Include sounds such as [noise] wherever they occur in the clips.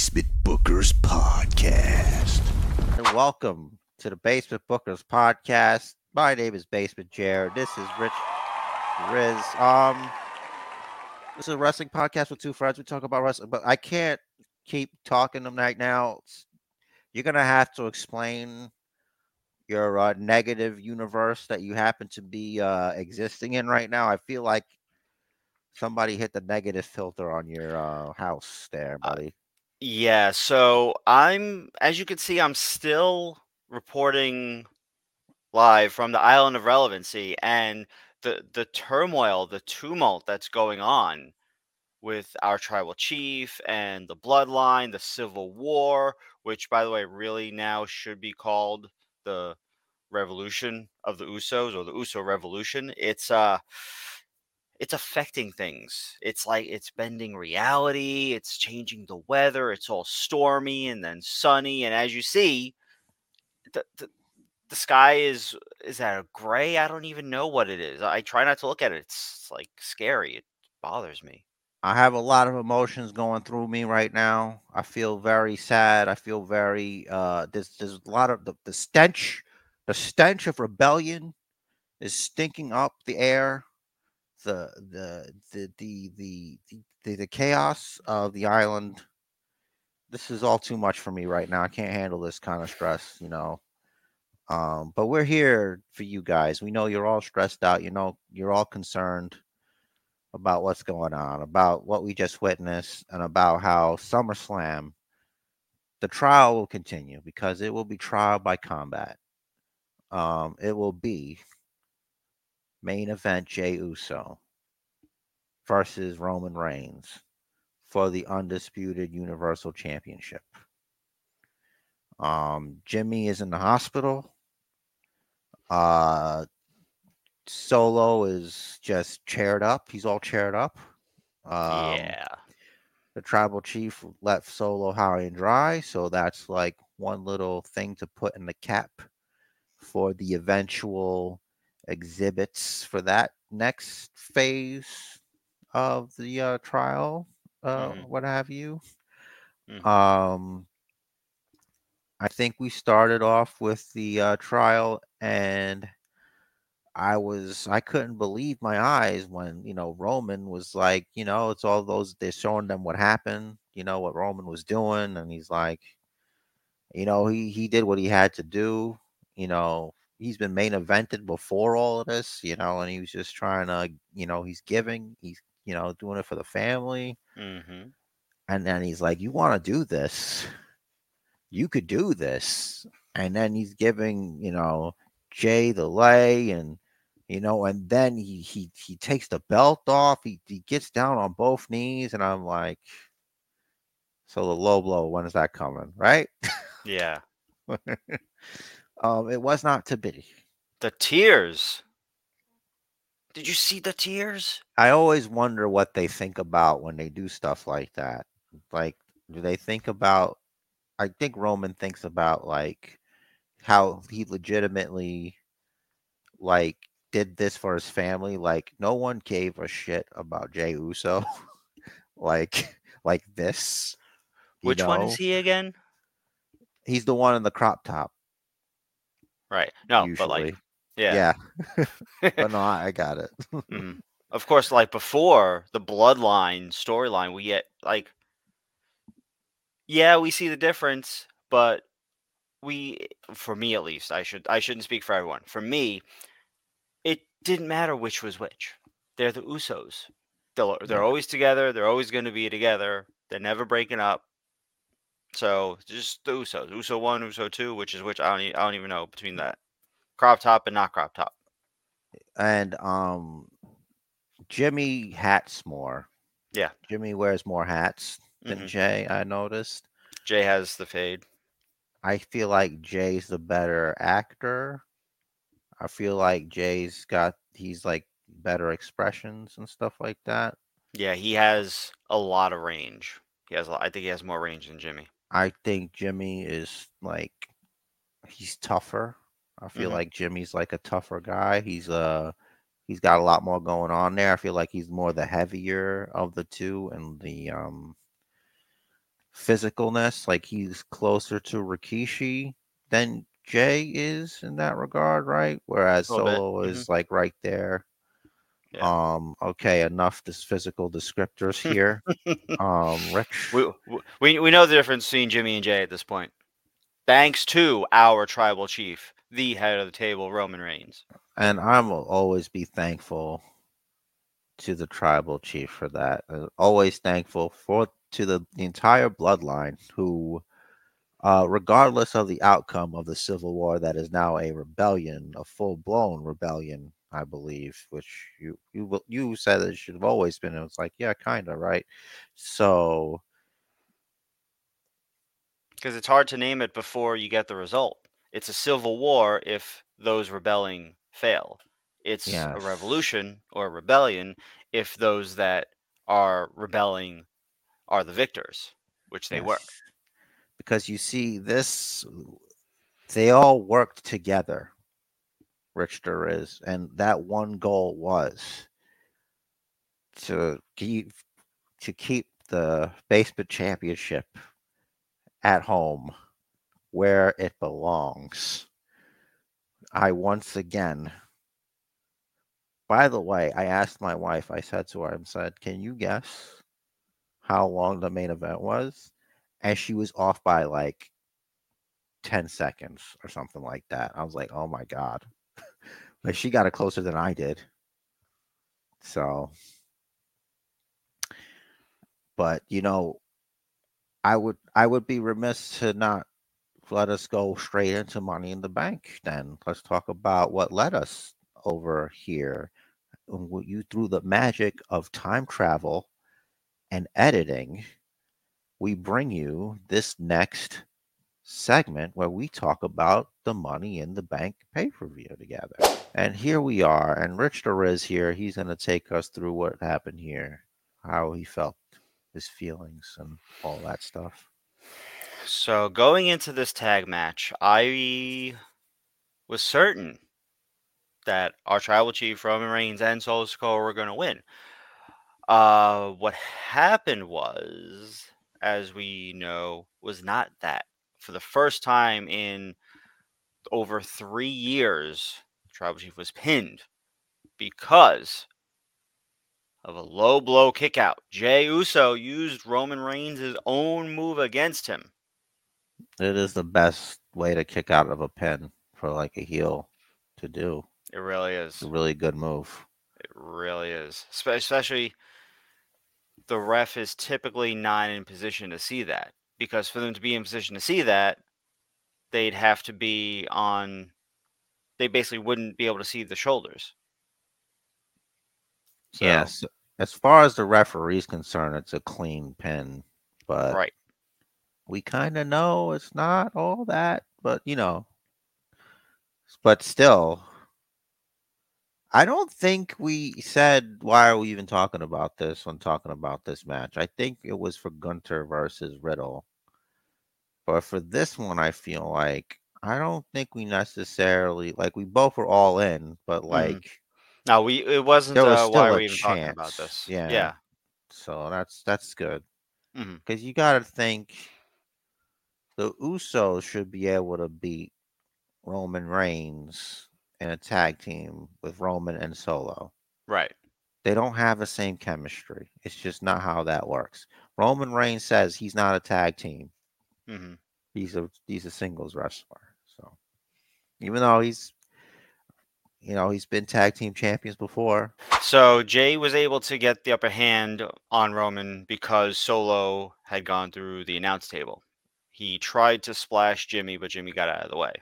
Basement Bookers Podcast. And welcome to the Basement Bookers Podcast. My name is Basement Jared. This is Rich Riz. Um, this is a wrestling podcast with two friends. We talk about wrestling, but I can't keep talking them right now. You're gonna have to explain your uh, negative universe that you happen to be uh, existing in right now. I feel like somebody hit the negative filter on your uh, house there, buddy. Yeah, so I'm, as you can see, I'm still reporting live from the island of relevancy and the the turmoil, the tumult that's going on with our tribal chief and the bloodline, the civil war, which by the way really now should be called the revolution of the Usos or the Uso revolution. It's uh it's affecting things. It's like it's bending reality, it's changing the weather, it's all stormy and then sunny. And as you see, the, the, the sky is is that a gray? I don't even know what it is. I try not to look at it. It's like scary. It bothers me. I have a lot of emotions going through me right now. I feel very sad. I feel very uh there's there's a lot of the, the stench, the stench of rebellion is stinking up the air the the the the the the, the chaos of the island. This is all too much for me right now. I can't handle this kind of stress, you know. Um, but we're here for you guys. We know you're all stressed out. You know, you're all concerned about what's going on, about what we just witnessed, and about how SummerSlam, the trial will continue because it will be trial by combat. Um, it will be main event Jey Uso versus Roman Reigns for the undisputed Universal Championship. Um, Jimmy is in the hospital. Uh, Solo is just chaired up. He's all chaired up. Um, yeah. The tribal chief left Solo high and dry, so that's like one little thing to put in the cap for the eventual exhibits for that next phase of the uh, trial, uh, Mhm. what have you. Mhm. Um, I think we started off with the uh, trial, and I was I couldn't believe my eyes when you know Roman was like, you know, it's all those they're showing them what happened, you know, what Roman was doing, and he's like, you know, he he did what he had to do, you know. He's been main evented before all of this, you know, and he was just trying to, you know, he's giving, he's, you know, doing it for the family. hmm And then he's like, You want to do this? You could do this. And then he's giving, you know, Jey the lay and you know, and then he he he takes the belt off, he, he gets down on both knees, and I'm like, So the low blow, when is that coming? Right? Yeah. [laughs] um, it was not to be. The tears. Did you see the tears? I always wonder what they think about when they do stuff like that. Like, do they think about? I think Roman thinks about like how he legitimately like did this for his family. Like, no one gave a shit about Jey Uso, [laughs] like like this. Which one is he again? He's the one in the crop top. Right. No, usually, but like, yeah. yeah. [laughs] [laughs] but no, I, got it. Mhm. Of course, like before the bloodline storyline, we get like, yeah, we see the difference, but we, for me at least, I should, I shouldn't speak for everyone. For me, it didn't matter which was which. They're the Usos. They're, they're always together. They're always going to be together. They're never breaking up. So just the Usos, Uso one, Uso two, which is which I don't, e- I don't even know between that crop top and not crop top. and um Jimmy hats more. Yeah. Jimmy wears more hats than Mhm. Jey, I noticed. Jey has the fade. I feel like Jey's the better actor. I feel like Jey's got he's like better expressions and stuff like that. Yeah, he has a lot of range. He has, a lot, I think he has more range than Jimmy. I think Jimmy is like he's tougher. I feel Mhm. like Jimmy's like a tougher guy. He's uh he's got a lot more going on there. I feel like he's more the heavier of the two and the um physicalness. Like he's closer to Rikishi than Jey is in that regard, right? Whereas Little bit, Solo is like right there. Yeah. Um, okay, enough this physical descriptors here. [laughs] um, Rich. We, we we know the difference between Jimmy and Jey at this point. Thanks to our tribal chief, the head of the table, Roman Reigns. and I will always be thankful to the tribal chief for that. Uh, always thankful for to the, the entire bloodline who, uh, regardless of the outcome of the civil war that is now a rebellion, a full blown rebellion, I believe, which you you will- you said it should have always been. It was like, yeah, kind of right. So Because it's hard to name it before you get the result. It's a civil war if those rebelling fail. It's a revolution or a rebellion if those that are rebelling are the victors, which they were. Because you see, this they all worked together. Richter is, and that one goal was to keep to keep the basement championship at home where it belongs. I once again by the way, I asked my wife, I said to her, I said, Can you guess how long the main event was? And she was off by like 10 seconds or something like that. I was like, oh my God. Like she got it closer than I did. So, but you know, I would I would be remiss to not let us go straight into money in the bank then. Let's talk about what led us over here. You through the magic of time travel and editing, we bring you this next segment where we talk about the money in the bank pay per view together. And here we are, and Rich is here. He's going to take us through what happened here, how he felt, his feelings, and all that stuff. So going into this tag match, I was certain that our tribal chief Roman Reigns and Solo Sikoa were going to win. Uh, what happened was, as we know, was not that. For the first time in over three years, the tribal chief was pinned because of a low blow kick out. Jey Uso used Roman Reigns' own move against him. It is the best way to kick out of a pin for like a heel to do. It really is. It's a really good move. It really is. Especially the ref is typically not in position to see that because for them to be in position to see that, they'd have to be on. They basically wouldn't be able to see the shoulders. So, Yes. As far as the referee's concerned, it's a clean pin, but Right. we kind of know it's not all that, but you know, but still, I don't think we said why are we even talking about this when talking about this match. I think it was for Gunther versus Riddle, but for this one, I feel like I don't think we necessarily like we both were all in, but like No, we it wasn't. There was uh, still why a we even talking about chance, this? yeah. Yeah. so that's that's good. Because you got to think the Usos should be able to beat Roman Reigns in a tag team with Roman and Solo. Right. They don't have the same chemistry. It's just not how that works. Roman Reigns says he's not a tag team. Hmm He's a he's a singles wrestler. So even though he's you know he's been tag team champions before, So Jey was able to get the upper hand on Roman because Solo had gone through the announce table. He tried to splash Jimmy, but Jimmy got out of the way.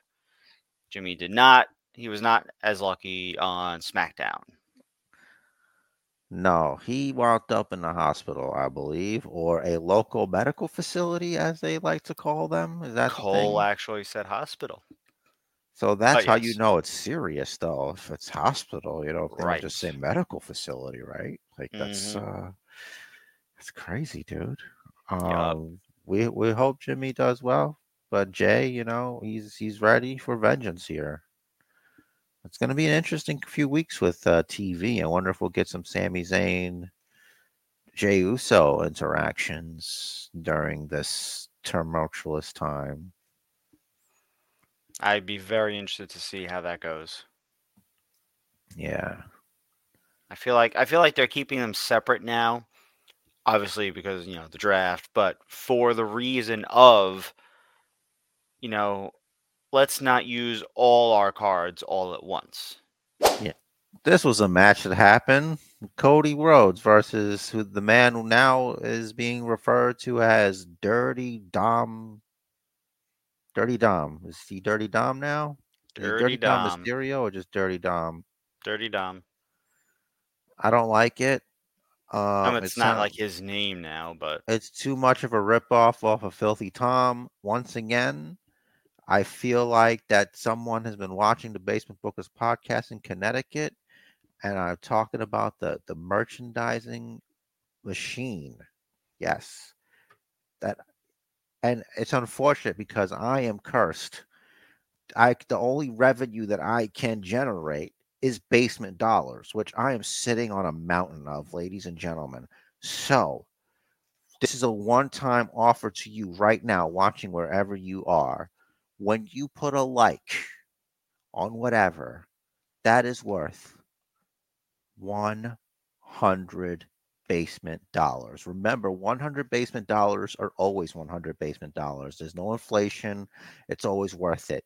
Jimmy did not. He was not as lucky on SmackDown. No, he wound up in the hospital, I believe, or a local medical facility, as they like to call them. Is that the Cole thing? actually said hospital. So that's how you know it's serious, though. If it's hospital, you know, they don't just say medical facility, right? Like that's uh, that's crazy, dude. Um, we we hope Jimmy does well, but Jey, you know, he's he's ready for vengeance here. It's going to be an interesting few weeks with uh, TV. I wonder if we'll get some Sami Zayn, Jey Uso interactions during this tumultuous time. I'd be very interested to see how that goes. Yeah. I feel like I feel like they're keeping them separate now. Obviously because, you know, the draft, but for the reason of you know, let's not use all our cards all at once. Yeah. This was a match that happened. Cody Rhodes versus who the man who now is being referred to as Dirty Dom. Dirty Dom. Is he Dirty Dom now? He Dirty Dom Dom. Mysterio or just Dirty Dom? Dirty Dom. I don't like it. Um, I mean, it's not like his name now, but it's too much of a ripoff off of Filthy Tom. Once again, I feel like that someone has been watching the Basement Bookers podcast in Connecticut, and I'm talking about the the merchandising machine. Yes, that, and it's unfortunate because I am cursed. I the only revenue that I can generate is basement dollars, which I am sitting on a mountain of, ladies and gentlemen. So, this is a one time offer to you right now, watching wherever you are. When you put a like on whatever, that is worth 100 basement dollars. Remember, 100 basement dollars are always 100 basement dollars. There's no inflation, it's always worth it.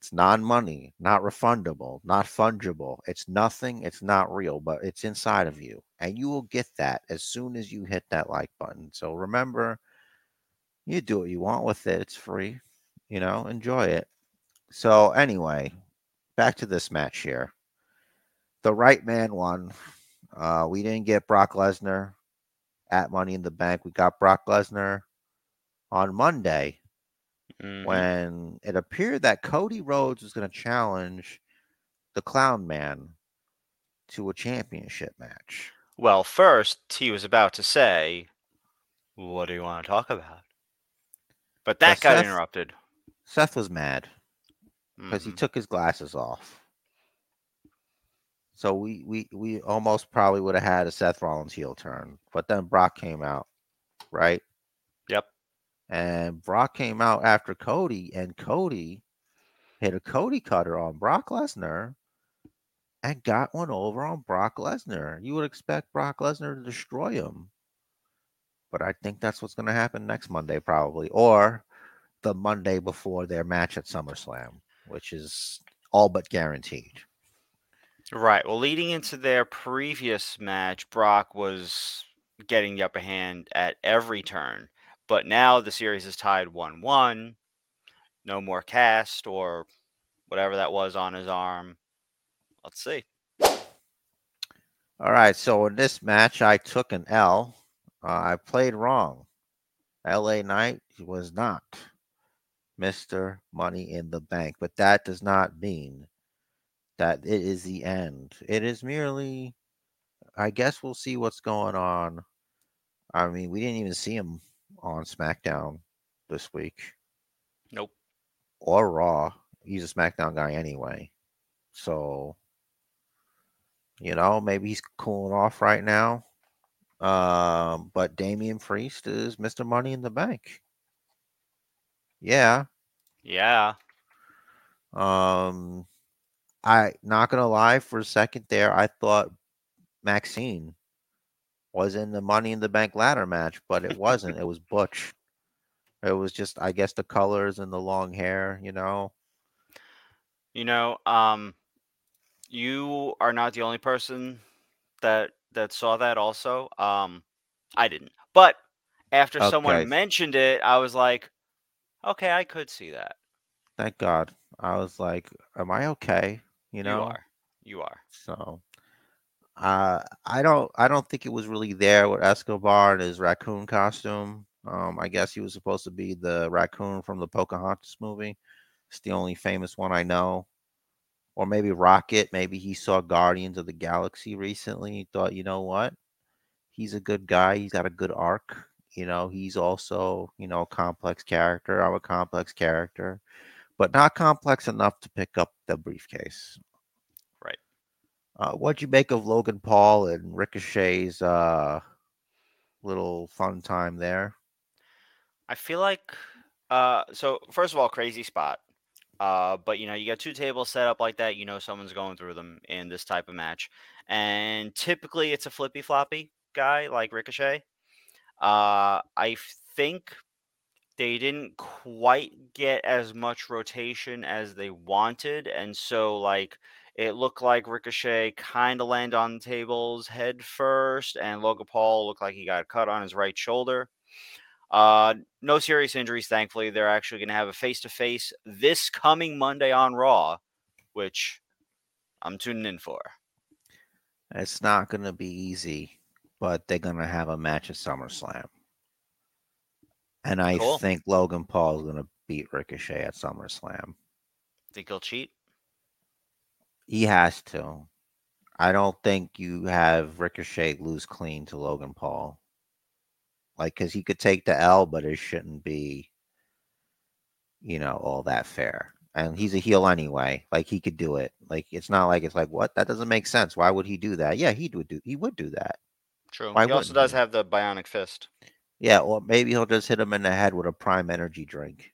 It's non money, not refundable, not fungible. It's nothing, it's not real, but it's inside of you. And you will get that as soon as you hit that like button. So remember, you do what you want with it. It's free, you know, enjoy it. So, anyway, back to this match here. The right man won. Uh, we didn't get Brock Lesnar at Money in the Bank. We got Brock Lesnar on Monday mhm. when it appeared that Cody Rhodes was going to challenge the Clown Man to a championship match. well, first he was about to say, "What do you want to talk about?" But that got Seth- interrupted Seth was mad because he Mhm. took his glasses off. So we we we almost probably would have had a Seth Rollins heel turn, but then Brock came out, right? Yep. And Brock came out after Cody, and Cody hit a Cody cutter on Brock Lesnar and got one over on Brock Lesnar. You would expect Brock Lesnar to destroy him. But I think that's what's going to happen next Monday, probably, or the Monday before their match at SummerSlam, which is all but guaranteed. Right. Well, leading into their previous match, Brock was getting the upper hand at every turn. But now the series is tied 1 1. No more cast or whatever that was on his arm. Let's see. All right, so in this match, I took an L. Uh, I played wrong. LA Knight was not Mr. Money in the Bank, but that does not mean that it is the end. It is merely, I guess we'll see what's going on. I mean, we didn't even see him on SmackDown this week Nope. or Raw. He's a SmackDown guy anyway. So, you know, maybe he's cooling off right now. Um, but Damian Priest is Mr. Money in the Bank. Yeah. Yeah. Um, I not gonna lie, for a second there, I thought Maxxine was in the Money in the Bank ladder match, but it wasn't. it was Butch. It was just, I guess, the colors and the long hair. You know. You know, um, you are not the only person that that saw that. Also, um, I didn't. But after Okay. someone mentioned it, I was like, okay, I could see that. Thank God. I was like, "Am I okay?" You know? You, are. You are. So, uh, I don't, I don't think it was really there with Escobar in his raccoon costume. Um, I guess he was supposed to be the raccoon from the Pocahontas movie. It's the only famous one I know. Or maybe Rocket. Maybe he saw Guardians of the Galaxy recently. He thought, you know what? He's a good guy. He's got a good arc. You know, he's also, you know, a complex character. I'm a complex character, but not complex enough to pick up the briefcase. Right. Uh, what'd you make of Logan Paul and Ricochet's uh, little fun time there. I feel like uh so first of all, crazy spot. Uh but you know, you got two tables set up like that, you know someone's going through them in this type of match. And typically it's a flippy floppy guy like Ricochet. Uh I think they didn't quite get as much rotation as they wanted and so like it looked like Ricochet kind of landed on the tables head first, and Logan Paul looked like he got cut on his right shoulder. Uh, no serious injuries, thankfully. They're actually going to have a face to face this coming Monday on Raw, which I'm tuning in for. It's not going to be easy, but they're going to have a match at SummerSlam. And I Cool. think Logan Paul is going to beat Ricochet at SummerSlam. Think he'll cheat? He has to. I don't think you have Ricochet lose clean to Logan Paul. Like, because he could take the L, but it shouldn't be, you know, all that fair. And he's a heel anyway. Like, he could do it. Like, it's not like it's like, what? That doesn't make sense. Why would he do that? Yeah, he would do. He would do that. True. Why he also wouldn't does he? have the bionic fist. Yeah, or maybe he'll just hit him in the head with a prime energy drink.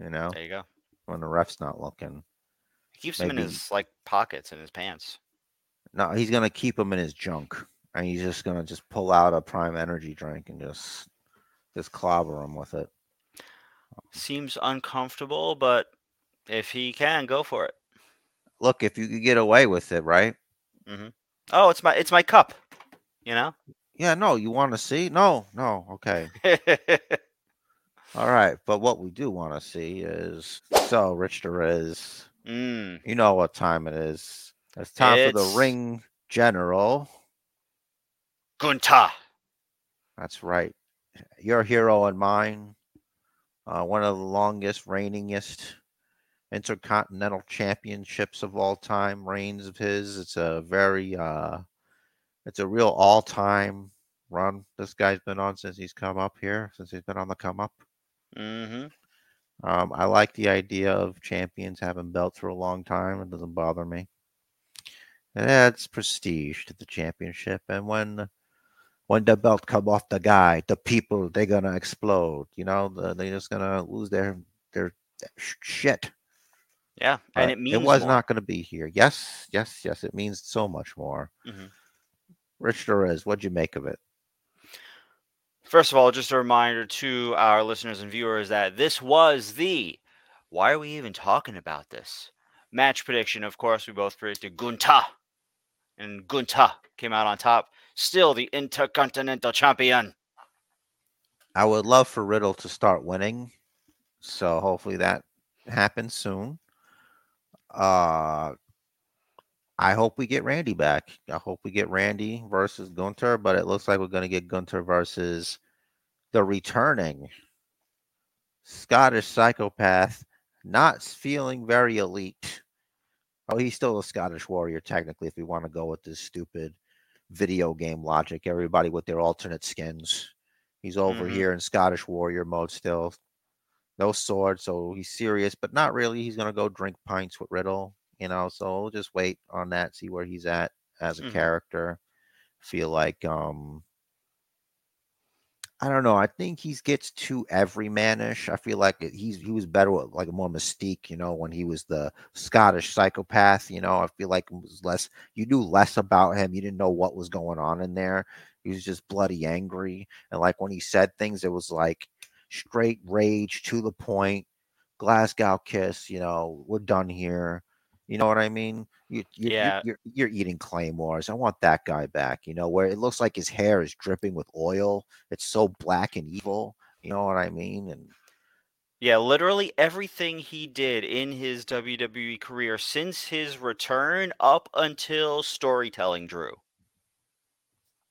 You know, There you go. when the ref's not looking. He keeps them in his like pockets in his pants. No, he's gonna keep him in his junk, and he's just gonna just pull out a prime energy drink and just just clobber him with it. Um Seems uncomfortable, but if he can, go for it. Look, if you could get away with it, right? Mm-hmm. Oh, it's my it's my cup. You know. Yeah, no, you want to see? No, no, okay, [laughs] all right. But what we do want to see is so Rich Derez. mm. You know what time it is? It's time for the ring general. Gunther. That's right. Your hero and mine. Uh, one of the longest reigningest intercontinental championships of all time reigns of his. It's a very uh it's a real all-time run this guy's been on since he's come up here, since he's been on the come up. Mm-hmm. Um, I like the idea of champions having belts for a long time. It doesn't bother me. It adds prestige to the championship, and when when the belt come off the guy, the people they're gonna explode. You know, the, they're just gonna lose their their shit. Yeah, and But it means it was more. not gonna be here. Yes, yes, yes. It means so much more. Mhm. Rich Torres, what'd you make of it? First of all, just a reminder to our listeners and viewers that this was the why are we even talking about this match prediction? Of course, we both predicted Gunther, and Gunther came out on top, still the Intercontinental Champion. I would love for Riddle to start winning, so hopefully that happens soon. Uh, I hope we get Randy back. I hope we get Randy versus Gunther, but it looks like we're going to get Gunther versus the returning Scottish psychopath, not feeling very elite. Oh, he's still a Scottish warrior, technically, if we want to go with this stupid video game logic. Everybody with their alternate skins. He's over Mhm. here in Scottish warrior mode still. No sword, so he's serious, but not really. He's gonna go drink pints with Riddle, you know. So we'll just wait on that, see where he's at as a Mhm. character. Feel like um I don't know. I think he gets too everymanish. I feel like he's he was better with like a more mystique, you know, when he was the Scottish psychopath. You know, I feel like it was less. You knew less about him. You didn't know what was going on in there. He was just bloody angry, and like when he said things, it was like straight rage to the point. Glasgow kiss. You know, we're done here. You know what I mean? You, you, Yeah. you're, you're, you're eating claymores. I want that guy back. You know, where it looks like his hair is dripping with oil. It's so black and evil. You know what I mean? And Yeah, literally everything he did in his WWE career since his return up until storytelling Drew.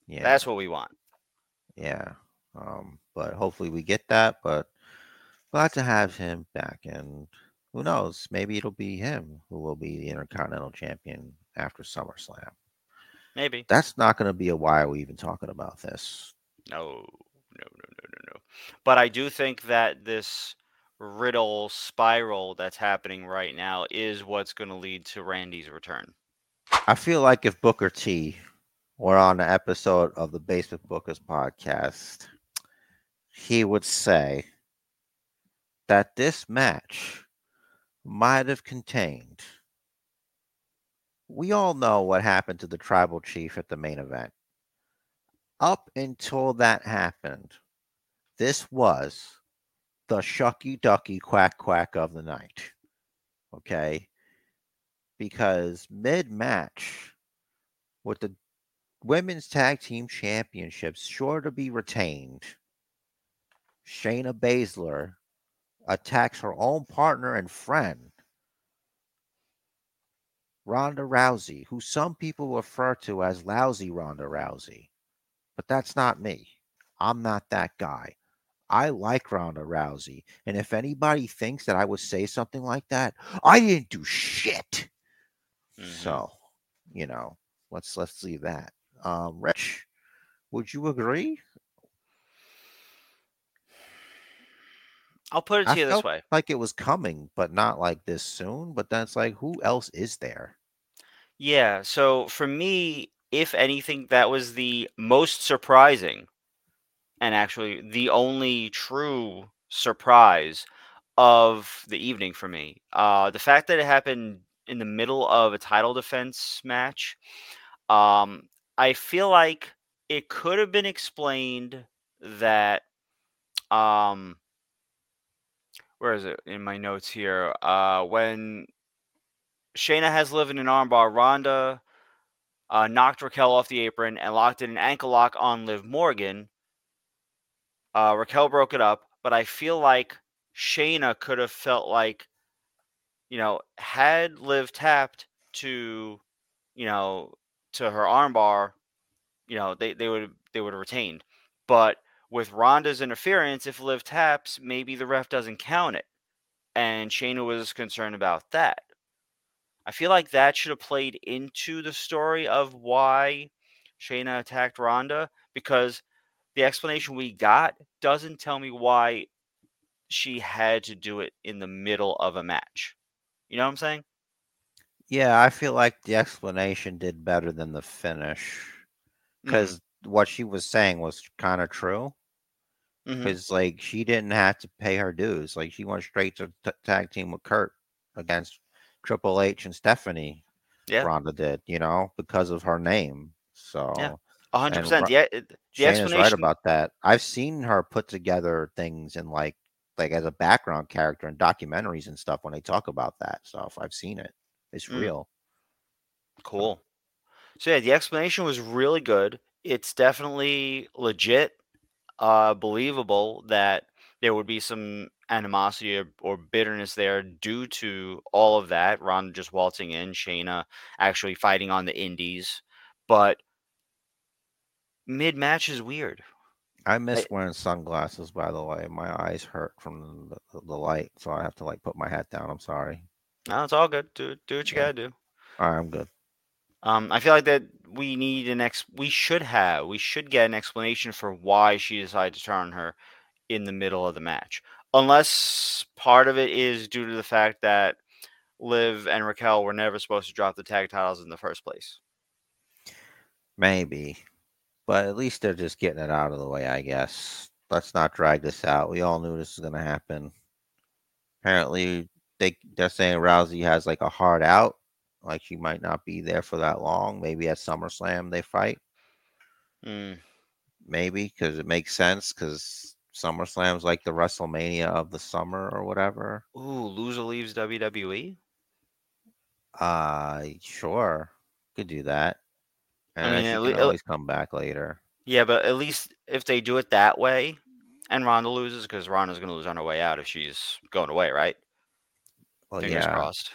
yeah, That's what we want. yeah. Um, but hopefully we get that. But glad to have him back. And who knows? Maybe it'll be him who will be the Intercontinental Champion after SummerSlam. Maybe. That's not going to be a why are we even talking about this? No, no, no, no, no, no. But I do think that this riddle spiral that's happening right now is what's going to lead to Randy's return. I feel like if Booker T or on an episode of the Basement Bookers podcast, he would say that this match might have contained. We all know what happened to the tribal chief at the main event. Up until that happened, this was the shucky ducky quack quack of the night. Okay. Because mid match, with the women's tag team championships sure to be retained, Shayna Baszler attacks her own partner and friend, Ronda Rousey, who some people refer to as lousy Ronda Rousey. But that's not me. I'm not that guy. I like Ronda Rousey. And if anybody thinks that I would say something like that, I didn't do shit. Mhm. So, you know, let's let's leave that. Um, Rich, would you agree? I'll put it to I you this way. like it was coming, but not like this soon. But that's like, who else is there? Yeah. So for me, if anything, that was the most surprising and actually the only true surprise of the evening for me. Uh, the fact that it happened in the middle of a title defense match, um, I feel like it could have been explained that, um, where is it in my notes here? Uh, when Shayna has lived in an armbar, Ronda uh, knocked Raquel off the apron and locked in an ankle lock on Liv Morgan. Uh, Raquel broke it up, but I feel like Shayna could have felt like, you know, had Liv tapped to, you know, to her armbar, you know, they, they would they would have retained. But with Ronda's interference, if Liv taps, maybe the ref doesn't count it. And Shayna was concerned about that. I feel like that should have played into the story of why Shayna attacked Ronda because the explanation we got doesn't tell me why she had to do it in the middle of a match. You know what I'm saying? Yeah, I feel like the explanation did better than the finish mm-hmm. because what she was saying was kind of true. Because like she didn't have to pay her dues. Like she went straight to t- tag team with Kurt against Triple H and Stephanie. Yeah. Ronda did, you know, because of her name. So A hundred percent. Yeah, it- the Shayna's right about that. I've seen her put together things in like like as a background character in documentaries and stuff when they talk about that stuff. I've seen it. It's Mm. real. Cool. So yeah, the explanation was really good. It's definitely legit, uh, believable that there would be some animosity or, or bitterness there due to all of that. Ron just waltzing in, Shayna actually fighting on the indies, but mid match is weird. I miss wearing sunglasses, by the way. My eyes hurt from the, the, the light, so I have to like put my hat down. I'm sorry. No, it's all good. Do do what you Yeah. gotta do. All right, I'm good. Um, I feel like that we need an ex. We should have. We should get an explanation for why she decided to turn her in the middle of the match, unless part of it is due to the fact that Liv and Raquel were never supposed to drop the tag titles in the first place. Maybe, but at least they're just getting it out of the way, I guess. Let's not drag this out. We all knew this was going to happen. Apparently, they they're saying Rousey has like a hard out, like she might not be there for that long. Maybe at SummerSlam they fight. Mm, Maybe because it makes sense because SummerSlam's like the WrestleMania of the summer or whatever. Ooh, loser leaves? WWE. Uh, sure, could do that. And mean, then at always come back later. Yeah, but at least if they do it that way, and Ronda loses, because Ronda's going to lose on her way out if she's going away, right? Well, Fingers yeah, crossed.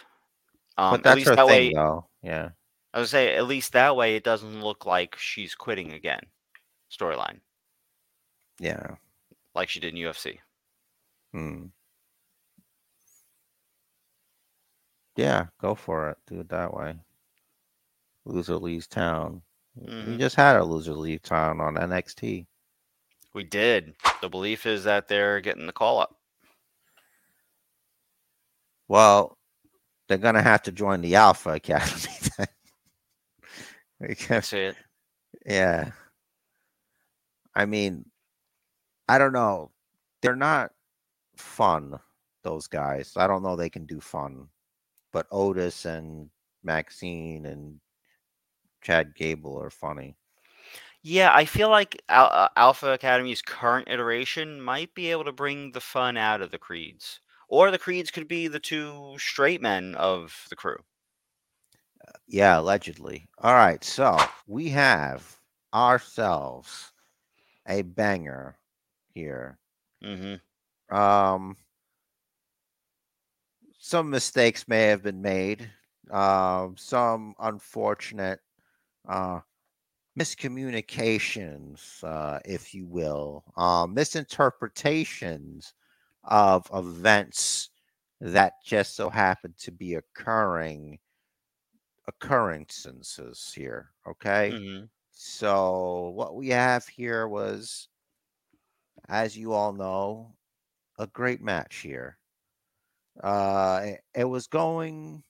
Um, but at that's least her that thing, way, though. Yeah. I would say at least that way it doesn't look like she's quitting again. Storyline Yeah. like she did in UFC. Hmm. Yeah, go for it. Do it that way. Loser leaves town. We Mhm. just had a loser leave town on NXT. We did. The belief is that they're getting the call up. Well, they're gonna have to join the Alpha Academy. [laughs] I because it. Yeah. I mean, I don't know. They're not fun, those guys. I don't know they can do fun. But Otis and Maxxine and Chad Gable are funny. Yeah, I feel like Al- uh, Alpha Academy's current iteration might be able to bring the fun out of the Creeds. Or the Creeds could be the two straight men of the crew. Yeah, allegedly. All right, so we have ourselves a banger here. Mm-hmm. Um, some mistakes may have been made. Um, some unfortunate uh, miscommunications, uh, if you will, uh, misinterpretations of events that just so happen to be occurring occurrences here. Okay. Mm-hmm. So what we have here was, as you all know, a great match here. Uh, it, it was going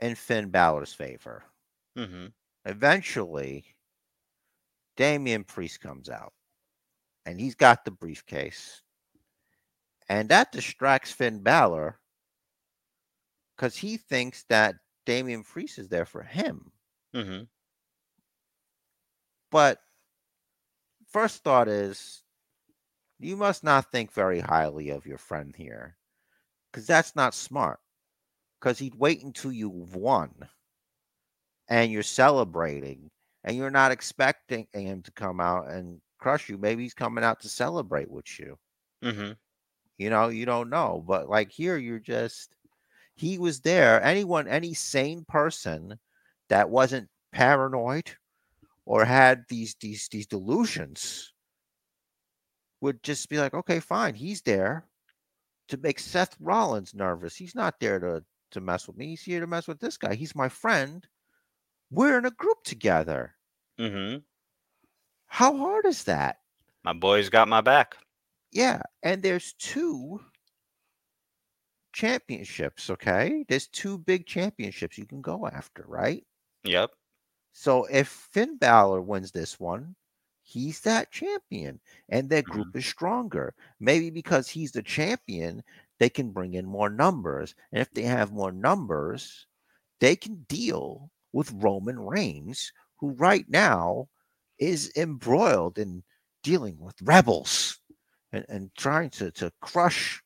in Finn Balor's favor. Mm-hmm. Eventually, Damian Priest comes out, and he's got the briefcase, and that distracts Finn Balor because he thinks that Damian Priest is there for him. Mm-hmm. But first thought is you must not think very highly of your friend here because that's not smart. Because he'd wait until you've won and you're celebrating and you're not expecting him to come out and crush you. Maybe he's coming out to celebrate with you. Mm-hmm. You know, you don't know. But like here, you're just, he was there. Anyone, any sane person that wasn't paranoid or had these these these delusions would just be like, okay, fine, he's there to make Seth Rollins nervous. He's not there to to mess with me. He's here to mess with this guy. He's my friend. We're in a group together. Mm-hmm. How hard is that? My boy's got my back. Yeah, and there's two championships, okay? There's two big championships you can go after, right? Yep. So if Finn Balor wins this one, he's that champion and their group mm-hmm. is stronger. Maybe because he's the champion, they can bring in more numbers. And if they have more numbers, they can deal with Roman Reigns, who right now is embroiled in dealing with rebels and, and trying to, to crush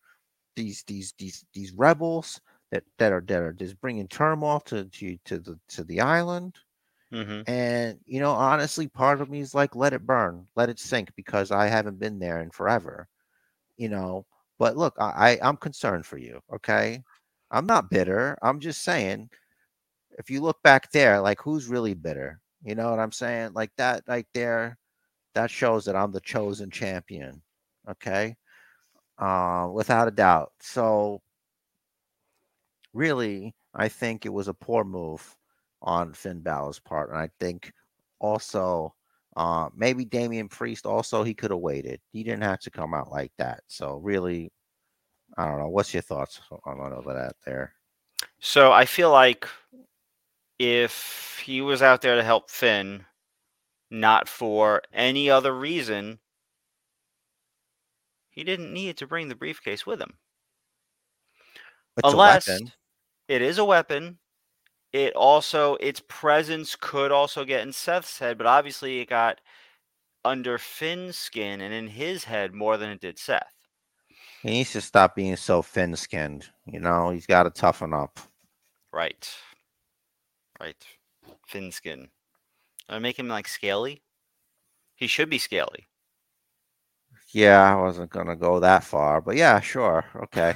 these these these these rebels that, that are that are just bringing turmoil to to, to the to the island. Mm-hmm. And you know, honestly, part of me is like, let it burn, let it sink, because I haven't been there in forever. You know, but look, I, I I'm concerned for you. Okay, I'm not bitter. I'm just saying, if you look back there, like who's really bitter? You know what I'm saying? Like that, right there, that shows that I'm the chosen champion. Okay, uh, without a doubt. So, really, I think it was a poor move on Finn Balor's part, and I think also uh, maybe Damian Priest also he could have waited. He didn't have to come out like that. So really, I don't know. What's your thoughts on all of that there? So I feel like if he was out there to help Finn, not for any other reason, he didn't need to bring the briefcase with him. It's Unless it is a weapon. It also its presence could also get in Seth's head, but obviously it got under Finn's skin and in his head more than it did Seth. He needs to stop being so thin-skinned. You know, he's got to toughen up. Right. Right. Fin skin. I make him like scaly. He should be scaly. Yeah, I wasn't gonna go that far, but yeah, sure, okay.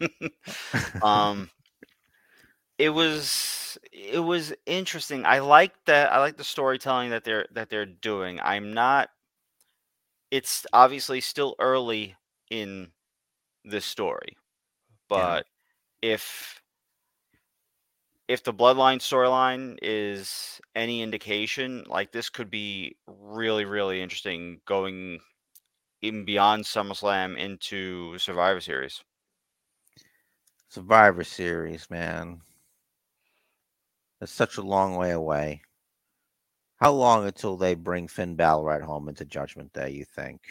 [laughs] um it was it was interesting. I like that I like the storytelling that they're that they're doing. I'm not it's obviously still early in this story. But if if the bloodline storyline is any indication, like this could be really, really interesting going even beyond SummerSlam into Survivor Series. Survivor Series, man. It's such a long way away. How long until they bring Finn Balor at home into Judgment Day? You think?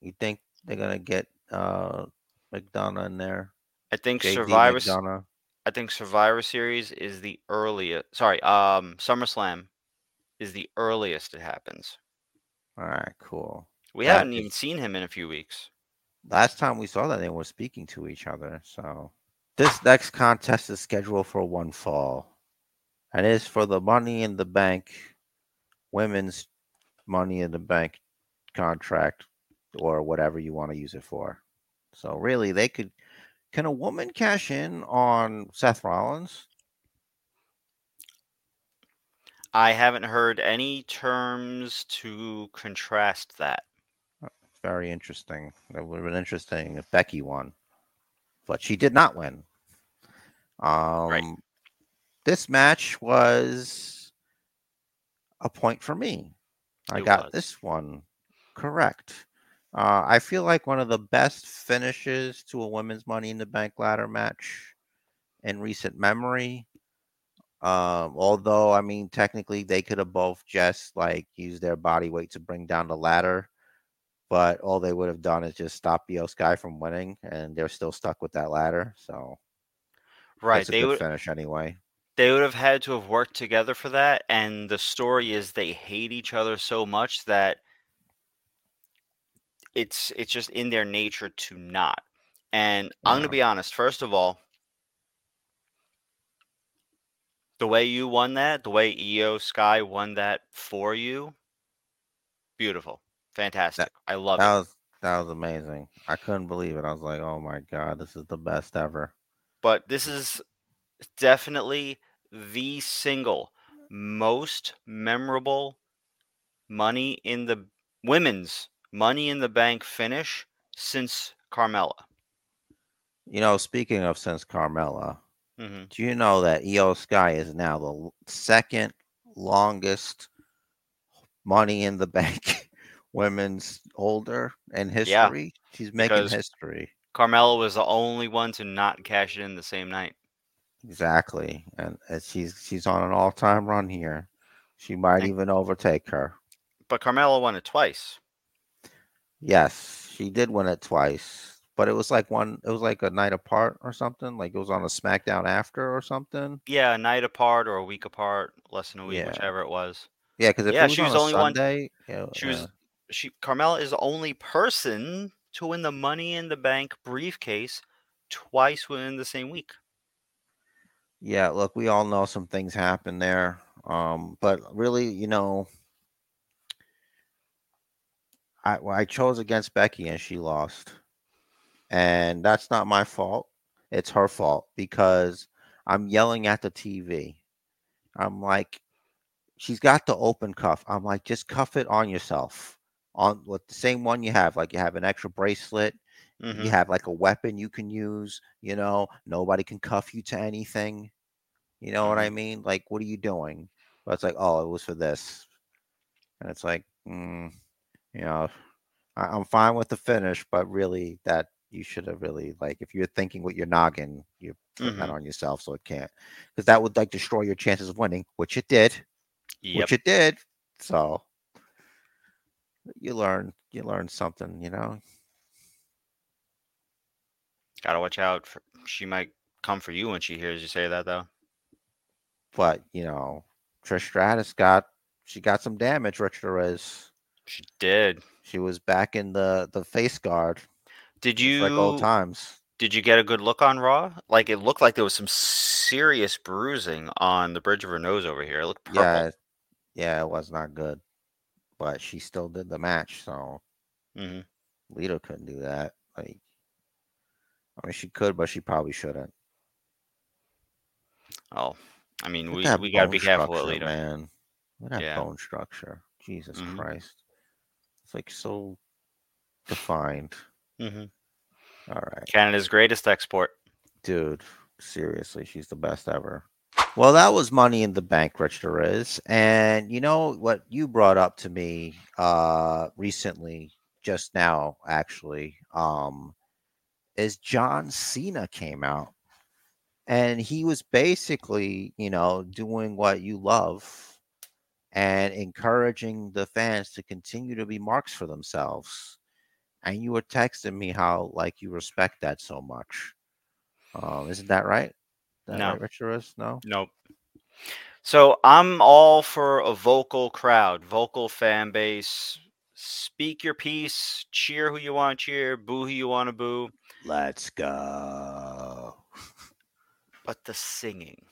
You think they're gonna get uh McDonagh in there? I think JD Survivor. McDonagh? I think Survivor Series is the earliest. Sorry, um, SummerSlam is the earliest it happens. All right, cool. We That haven't even seen him in a few weeks. Last time we saw that they were speaking to each other. So this next contest is scheduled for one fall, and is for the Money in the Bank women's Money in the Bank contract or whatever you want to use it for. So really, they could. Can a woman cash in on Seth Rollins? I haven't heard any terms to contrast that. Very interesting. That would have been interesting if Becky won, but she did not win. Um, This match was a point for me. I It got was. this one correct. Uh, I feel like one of the best finishes to a women's Money in the Bank ladder match in recent memory. Um, although, I mean, technically they could have both just like used their body weight to bring down the ladder, but all they would have done is just stop Io Sky from winning, and they're still stuck with that ladder. So, Right. They would finish anyway. they would have had to have worked together for that. And the story is they hate each other so much that it's it's just in their nature to not. And I'm gonna be honest, first of all, the way you won that, the way Io Sky won that for you, beautiful. Fantastic. I love That it. was that was amazing. I couldn't believe it. I was like, "Oh my god, this is the best ever." but this is definitely the single most memorable money in the women's money in the bank finish since Carmella. You know, speaking of since Carmella, hmm do you know that Io Sky is now the second longest Money in the Bank [laughs] women's holder in history? Yeah, She's making history. Carmella was the only one to not cash it in the same night. Exactly, and and she's she's on an all-time run here. She might even overtake her. But Carmella won it twice. Yes, she did win it twice, but it was like one. It was like a night apart or something. Like it was on a SmackDown after or something. Yeah, a night apart or a week apart, less than a week, Yeah. whichever it was. Yeah, because if Yeah, it was she on was a the only one- Sunday, yeah, She was yeah. she Carmella is the only person to win the money in the bank briefcase twice within the same week. Yeah, look, we all know some things happen there. Um, but really, you know, I well, I chose against Becky and she lost. And that's not my fault. It's her fault because I'm yelling at the TV. I'm like, she's got the open cuff. I'm like, just cuff it on yourself. On with the same one you have, like you have an extra bracelet, Mhm. you have like a weapon you can use you know nobody can cuff you to anything you know what i mean like what are you doing but it's like oh it was for this and it's like mm, you know I, i'm fine with the finish but really that you should have really like if you're thinking with your noggin you're putting that Mhm. on yourself so it can't because that would like destroy your chances of winning which it did Yep. which it did so you learn you learn something you know Gotta watch out. For, she might come for you when she hears you say that, though. but you know, Trish Stratus got she got some damage. Richard Perez. She did. She was back in the the face guard. Did you like old times. did you get a good look on Raw? Like it looked like there was some serious bruising on the bridge of her nose over here. It looked purple. Yeah, yeah, it was not good, but she still did the match. So mm-hmm. Lita couldn't do that. Like, I mean, she could, but she probably shouldn't. Oh, I mean, Look we we gotta be careful with Lita. man. Look at that Yeah. bone structure. Jesus Mhm. Christ, it's like so defined. hmm All right. Canada's greatest export. Dude, seriously, she's the best ever. Well, that was Money in the Bank, Rich is. And you know what you brought up to me uh recently, just now, actually, um, is John Cena came out. And he was basically, you know, doing what you love and encouraging the fans to continue to be marks for themselves. And you were texting me how like you respect that so much. Um, isn't that right? That No. right, Richardus? No. Nope. So I'm all for a vocal crowd, vocal fan base. Speak your piece, cheer who you want to cheer, boo who you want to boo, Let's go. [laughs] but the singing.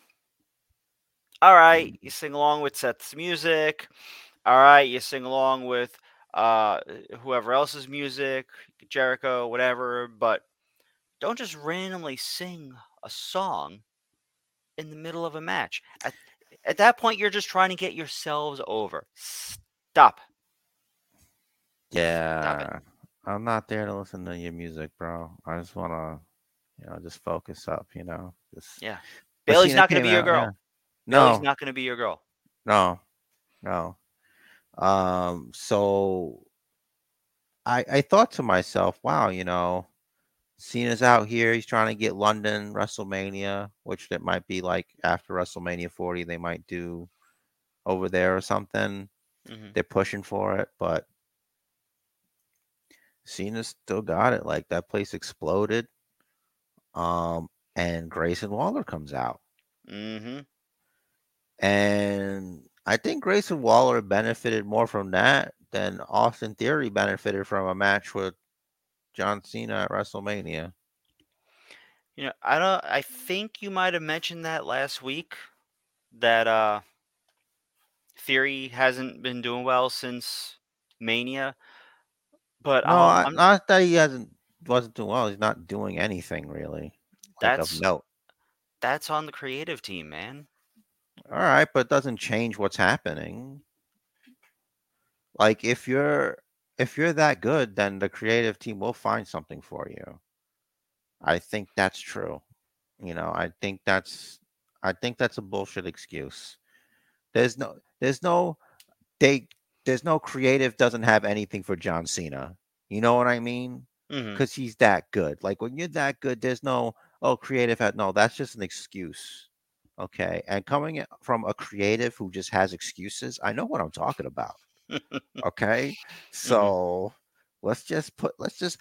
All right, you sing along with Seth's music. All right, you sing along with uh whoever else's music, Jericho, whatever, but don't just randomly sing a song in the middle of a match. At, at that point, you're just trying to get yourselves over. Stop. Yeah. I'm not there to listen to your music, bro. I just want to, you know, just focus up, you know. Just Yeah. Bayley's not going to be your out, girl. yeah. No, not going to be your girl. no, no. Um, so I I thought to myself, wow, you know, Cena's out here. He's trying to get London WrestleMania, which that might be like after WrestleMania 40, they might do over there or something. Mhm. They're pushing for it, but Cena's still got it. Like that place exploded. Um, and Grayson Waller comes out. Mm-hmm. And I think Grayson Waller benefited more from that than Austin Theory benefited from a match with John Cena at WrestleMania. You know, I don't. I think you might have mentioned that last week. That uh, Theory hasn't been doing well since Mania. But No, um, not that he hasn't wasn't doing well. He's not doing anything really. Like That's- of note. that's on the creative team, man. All right, but it doesn't change what's happening. Like if you're if you're that good, then the creative team will find something for you. I think that's true. You know, I think that's I think that's a bullshit excuse. There's no there's no they there's no creative doesn't have anything for John Cena. You know what I mean? Mm-hmm. because he's that good. Like when you're that good, there's no oh creative had no. That's just an excuse. Okay, and coming from a creative who just has excuses, I know what I'm talking about. Okay, [laughs] so let's just put let's just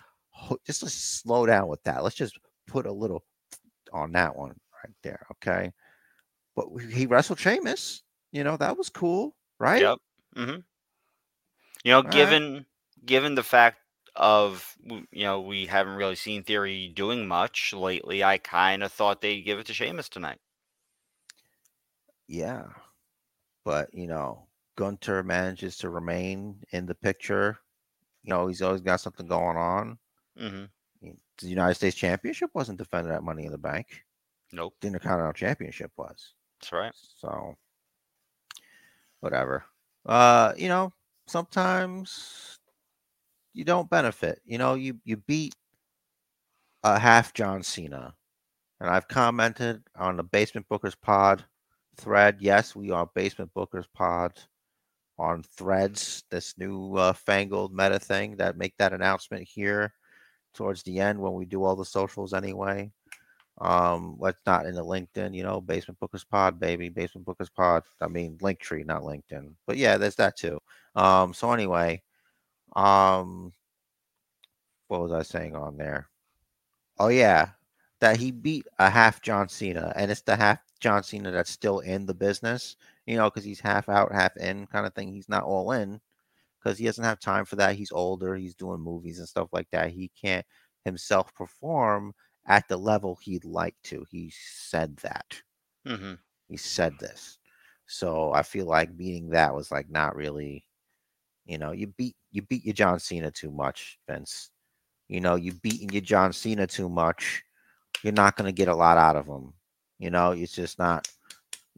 just let's slow down with that. Let's just put a little [tsk] on that one right there. Okay, but he wrestled Sheamus. You know that was cool, right? Yep. hmm You know, right. given given the fact of you know we haven't really seen Theory doing much lately, I kind of thought they'd give it to Sheamus tonight. Yeah. But, you know, Gunther manages to remain in the picture. You know, he's always got something going on. hmm The United States Championship wasn't defended at Money in the Bank. Nope, The Intercontinental Championship was. that's right. So, whatever. Uh, you know, sometimes you don't benefit. You know, you you beat a half John Cena, and I've commented on the Basement Bookers Pod thread. Yes, we are Basement Bookers Pod on Threads. This new uh, fangled meta thing that make that announcement here towards the end when we do all the socials anyway. Um, let's not in the LinkedIn, you know, Basement Bookers Pod, baby, Basement Bookers Pod. I mean, Linktree, not LinkedIn. But yeah, there's that too. Um, so anyway, um, what was I saying on there? Oh yeah, that he beat a half John Cena, and it's the half John Cena that's still in the business, you know, because he's half out, half in, kind of thing. He's not all in because he doesn't have time for that. He's older. He's doing movies and stuff like that. He can't himself perform at the level he'd like to. He said that. hmm He said this. So I feel like beating that was like not really, you know, you beat you beat your John Cena too much, Vince. You know, you beating your John Cena too much. You're not gonna get a lot out of him. You know, it's just not.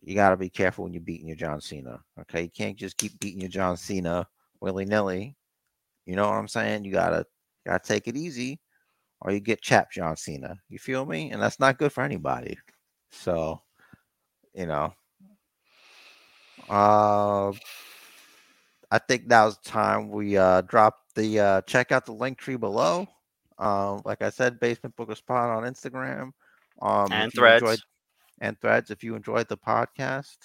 You got to be careful when you're beating your John Cena. Okay, you can't just keep beating your John Cena willy nilly. You know what I'm saying? You gotta gotta take it easy, or you get chapped John Cena. You feel me? And that's not good for anybody. So, you know, uh, I think now's the time we uh drop the uh check out the link tree below. Um, like I said, Basement Bookers Pod on Instagram. Um, And you enjoyed- threads. and threads. If you enjoyed the podcast,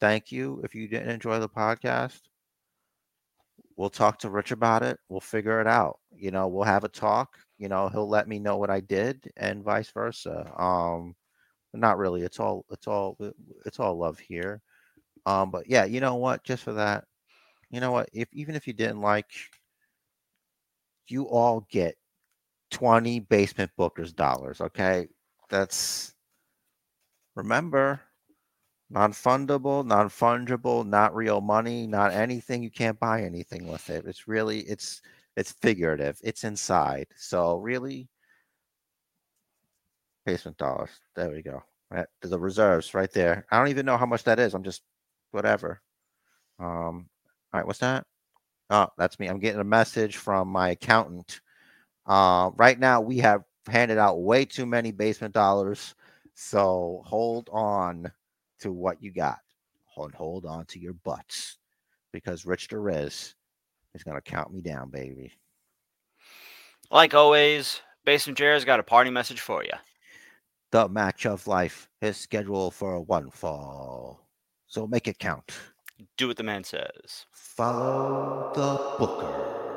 thank you. If you didn't enjoy the podcast, we'll talk to Rich about it. We'll figure it out. You know, we'll have a talk. You know, he'll let me know what I did and vice versa. Um, not really. It's all it's all it's all love here. Um, but yeah, you know what? Just for that, you know what? If even if you didn't like, you all get 20 basement bookers dollars. Okay. That's remember non-fundable, non-fungible, not real money, not anything. You can't buy anything with it. It's really it's it's figurative. It's inside. So really basement dollars. There we go. Right. The reserves right there. I don't even know how much that is. I'm just whatever. Um all right, what's that? Oh, that's me. I'm getting a message from my accountant. Uh, right now we have handed out way too many basement dollars. So hold on to what you got. Hold, hold on to your butts because Rich Derez is going to count me down, baby. Like always, Basement Jared's got a party message for you. The match of life is scheduled for one fall. So make it count. Do what the man says. Follow the Booker.